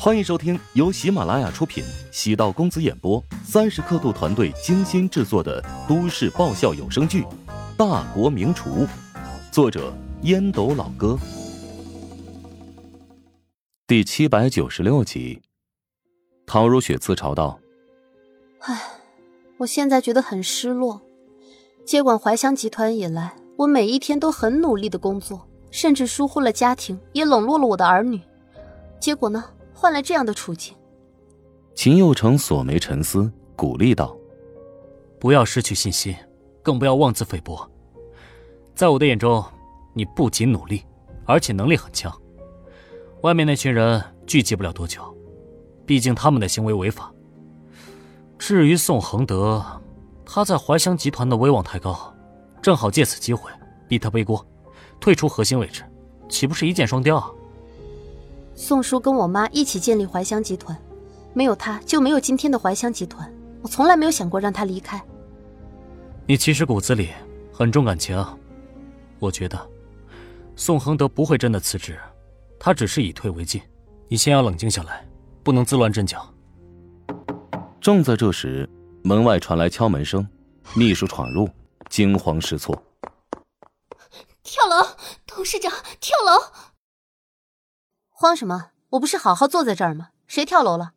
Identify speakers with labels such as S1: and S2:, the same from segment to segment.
S1: 欢迎收听由喜马拉雅出品、喜道公子演播、三十刻度团队精心制作的都市爆笑有声剧《大国名厨》，作者烟斗老哥，第七百九十六集。陶如雪自嘲道：“
S2: 唉，我现在觉得很失落。接管怀香集团以来，我每一天都很努力的工作，甚至疏忽了家庭，也冷落了我的儿女。结果呢？”换来这样的处境，
S1: 秦佑成锁眉沉思，鼓励道：“
S3: 不要失去信心，更不要妄自菲薄。在我的眼中，你不仅努力，而且能力很强。外面那群人聚集不了多久，毕竟他们的行为违法。至于宋恒德，他在怀香集团的威望太高，正好借此机会逼他背锅，退出核心位置，岂不是一箭双雕？”
S2: 宋叔跟我妈一起建立怀香集团，没有他就没有今天的怀香集团。我从来没有想过让他离开。
S3: 你其实骨子里很重感情，我觉得宋恒德不会真的辞职，他只是以退为进。你先要冷静下来，不能自乱阵脚。
S1: 正在这时，门外传来敲门声，秘书闯入，惊慌失措。
S4: 跳楼，董事长跳楼。
S2: 慌什么？我不是好好坐在这儿吗？谁跳楼了？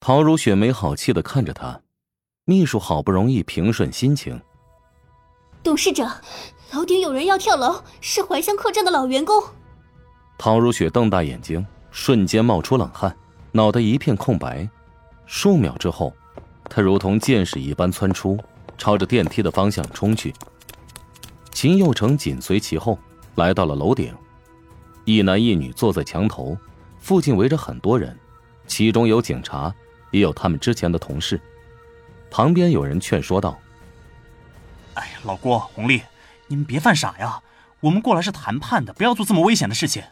S1: 陶如雪没好气的看着他，秘书好不容易平顺心情。
S4: 董事长，楼顶有人要跳楼，是怀乡客栈的老员工。
S1: 陶如雪瞪大眼睛，瞬间冒出冷汗，脑袋一片空白。数秒之后，他如同箭矢一般窜出，朝着电梯的方向冲去。秦佑成紧随其后，来到了楼顶。一男一女坐在墙头，附近围着很多人，其中有警察，也有他们之前的同事。旁边有人劝说道：“
S5: 哎呀，老郭、红丽，你们别犯傻呀！我们过来是谈判的，不要做这么危险的事情。”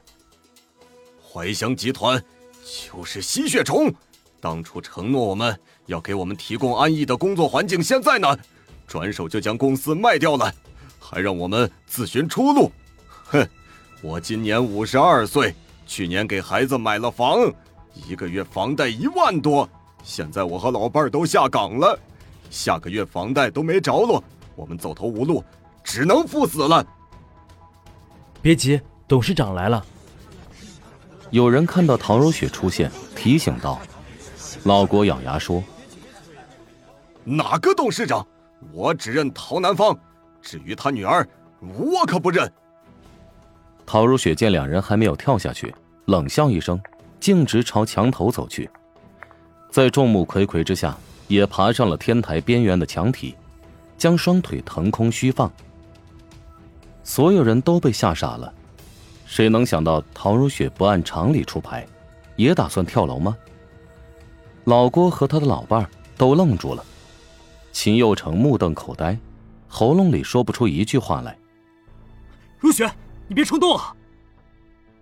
S6: 怀祥集团就是吸血虫，当初承诺我们要给我们提供安逸的工作环境，现在呢，转手就将公司卖掉了，还让我们自寻出路。哼！我今年五十二岁，去年给孩子买了房，一个月房贷一万多。现在我和老伴儿都下岗了，下个月房贷都没着落，我们走投无路，只能赴死了。
S7: 别急，董事长来了。
S1: 有人看到唐如雪出现，提醒道：“老郭咬牙说，
S6: 哪个董事长？我只认陶南方，至于他女儿，我可不认。”
S1: 陶如雪见两人还没有跳下去，冷笑一声，径直朝墙头走去，在众目睽睽之下，也爬上了天台边缘的墙体，将双腿腾空虚放。所有人都被吓傻了，谁能想到陶如雪不按常理出牌，也打算跳楼吗？老郭和他的老伴都愣住了，秦佑成目瞪口呆，喉咙里说不出一句话来。
S3: 如雪。你别冲动啊！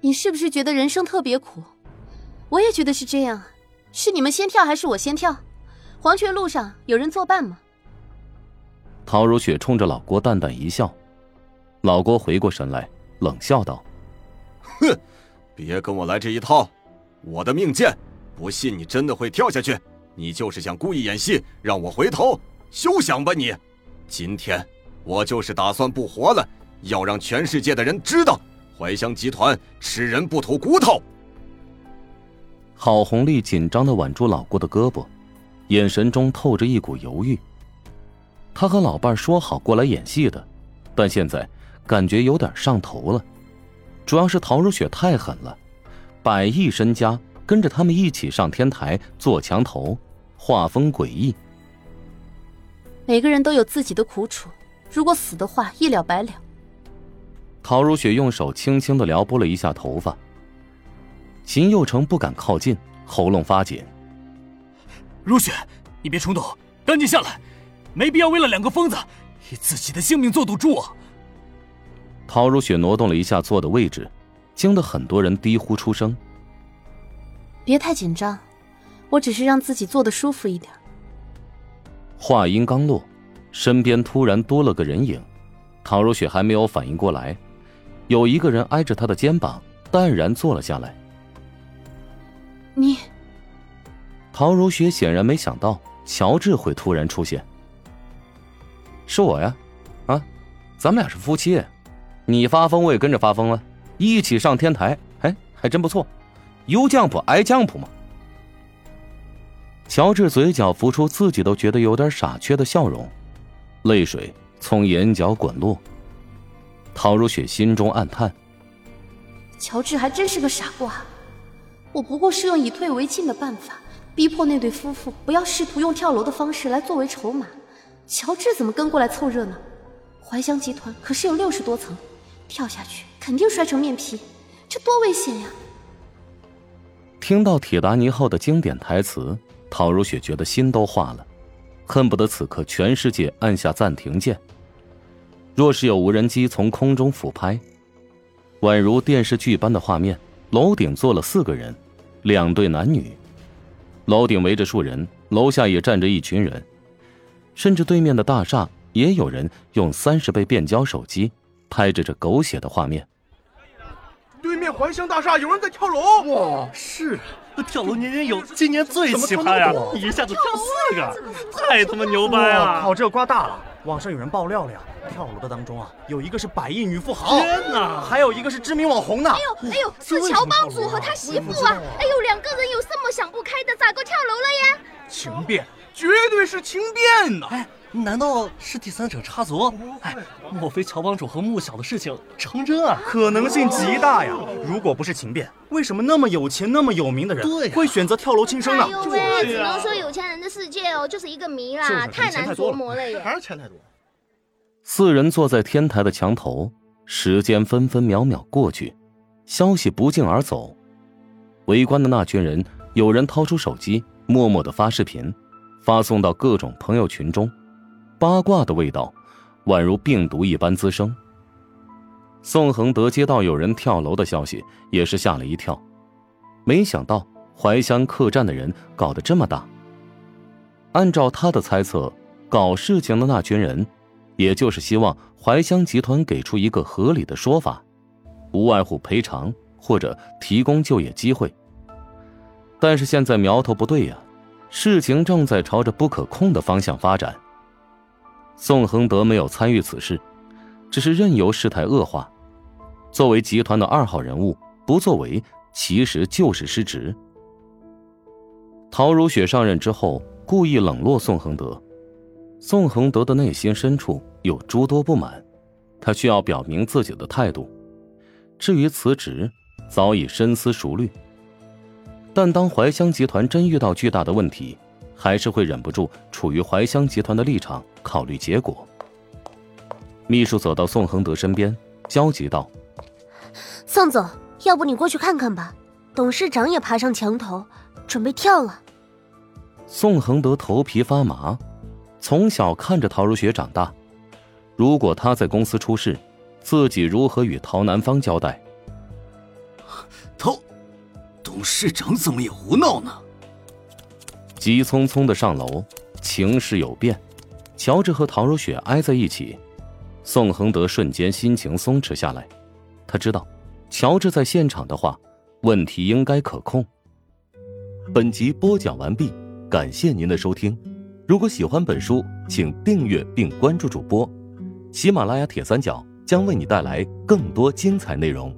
S2: 你是不是觉得人生特别苦？我也觉得是这样。是你们先跳还是我先跳？黄泉路上有人作伴吗？
S1: 陶如雪冲着老郭淡淡一笑。老郭回过神来，冷笑道：“
S6: 哼，别跟我来这一套！我的命贱，不信你真的会跳下去。你就是想故意演戏，让我回头。休想吧你！今天我就是打算不活了。”要让全世界的人知道，怀香集团吃人不吐骨头。
S1: 郝红丽紧张的挽住老郭的胳膊，眼神中透着一股犹豫。他和老伴说好过来演戏的，但现在感觉有点上头了。主要是陶如雪太狠了，百亿身家跟着他们一起上天台做墙头，画风诡异。
S2: 每个人都有自己的苦楚，如果死的话，一了百了。
S1: 陶如雪用手轻轻的撩拨了一下头发。秦佑成不敢靠近，喉咙发紧。
S3: 如雪，你别冲动，赶紧下来，没必要为了两个疯子，以自己的性命做赌注啊！
S1: 陶如雪挪动了一下坐的位置，惊得很多人低呼出声。
S2: 别太紧张，我只是让自己坐的舒服一点。
S1: 话音刚落，身边突然多了个人影，陶如雪还没有反应过来。有一个人挨着他的肩膀，淡然坐了下来。
S2: 你，
S1: 陶如雪显然没想到乔治会突然出现。是我呀，啊，咱们俩是夫妻，你发疯我也跟着发疯了，一起上天台，哎，还真不错，有酱谱挨酱谱嘛。乔治嘴角浮出自己都觉得有点傻缺的笑容，泪水从眼角滚落。陶如雪心中暗叹：
S2: 乔治还真是个傻瓜。我不过是用以退为进的办法，逼迫那对夫妇不要试图用跳楼的方式来作为筹码。乔治怎么跟过来凑热闹？怀香集团可是有六十多层，跳下去肯定摔成面皮，这多危险呀！
S1: 听到铁达尼号的经典台词，陶如雪觉得心都化了，恨不得此刻全世界按下暂停键。若是有无人机从空中俯拍，宛如电视剧般的画面，楼顶坐了四个人。两对男女，楼顶围着数人，楼下也站着一群人，甚至对面的大厦也有人用三十倍变焦手机拍着这狗血的画面。
S8: 对面环形大厦有人在跳楼！
S9: 哇，是啊，跳楼年年有，今年最奇葩呀！一下子跳四个，太他妈牛掰了！
S5: 靠，这瓜大了！网上有人爆料了呀，跳楼的当中啊，有一个是百亿女富豪，
S9: 天哪，
S5: 还有一个是知名网红呢。
S10: 哎呦哎呦，是乔帮主和他媳妇啊！哎呦，两个人有什么想不开的，咋个跳楼了呀？
S8: 情变，绝对是情变呐！
S9: 哎，难道是第三者插足？哎，莫非乔帮主和穆小的事情成真啊？
S5: 可能性极大呀！如果不是情变，为什么那么有钱、那么有名的人会选择跳楼轻生呢？
S10: 哎呦喂，只能说有钱人的世界哦，就是一个谜啦，太难琢磨了耶！
S8: 还是钱太多。
S1: 四人坐在天台的墙头，时间分分秒秒过去，消息不胫而走。围观的那群人，有人掏出手机，默默的发视频，发送到各种朋友群中，八卦的味道宛如病毒一般滋生。宋恒德接到有人跳楼的消息，也是吓了一跳，没想到怀乡客栈的人搞得这么大。按照他的猜测，搞事情的那群人。也就是希望怀乡集团给出一个合理的说法，无外乎赔偿或者提供就业机会。但是现在苗头不对呀，事情正在朝着不可控的方向发展。宋恒德没有参与此事，只是任由事态恶化。作为集团的二号人物，不作为其实就是失职。陶如雪上任之后，故意冷落宋恒德。宋恒德的内心深处有诸多不满，他需要表明自己的态度。至于辞职，早已深思熟虑。但当怀乡集团真遇到巨大的问题，还是会忍不住处于怀香集团的立场考虑结果。秘书走到宋恒德身边，焦急道：“
S11: 宋总，要不你过去看看吧。董事长也爬上墙头，准备跳了。”
S1: 宋恒德头皮发麻。从小看着陶如雪长大，如果他在公司出事，自己如何与陶南方交代？
S12: 陶，董事长怎么也胡闹呢？
S1: 急匆匆的上楼，情势有变，乔治和陶如雪挨在一起，宋恒德瞬间心情松弛下来。他知道，乔治在现场的话，问题应该可控。
S13: 本集播讲完毕，感谢您的收听。如果喜欢本书，请订阅并关注主播。喜马拉雅铁三角将为你带来更多精彩内容。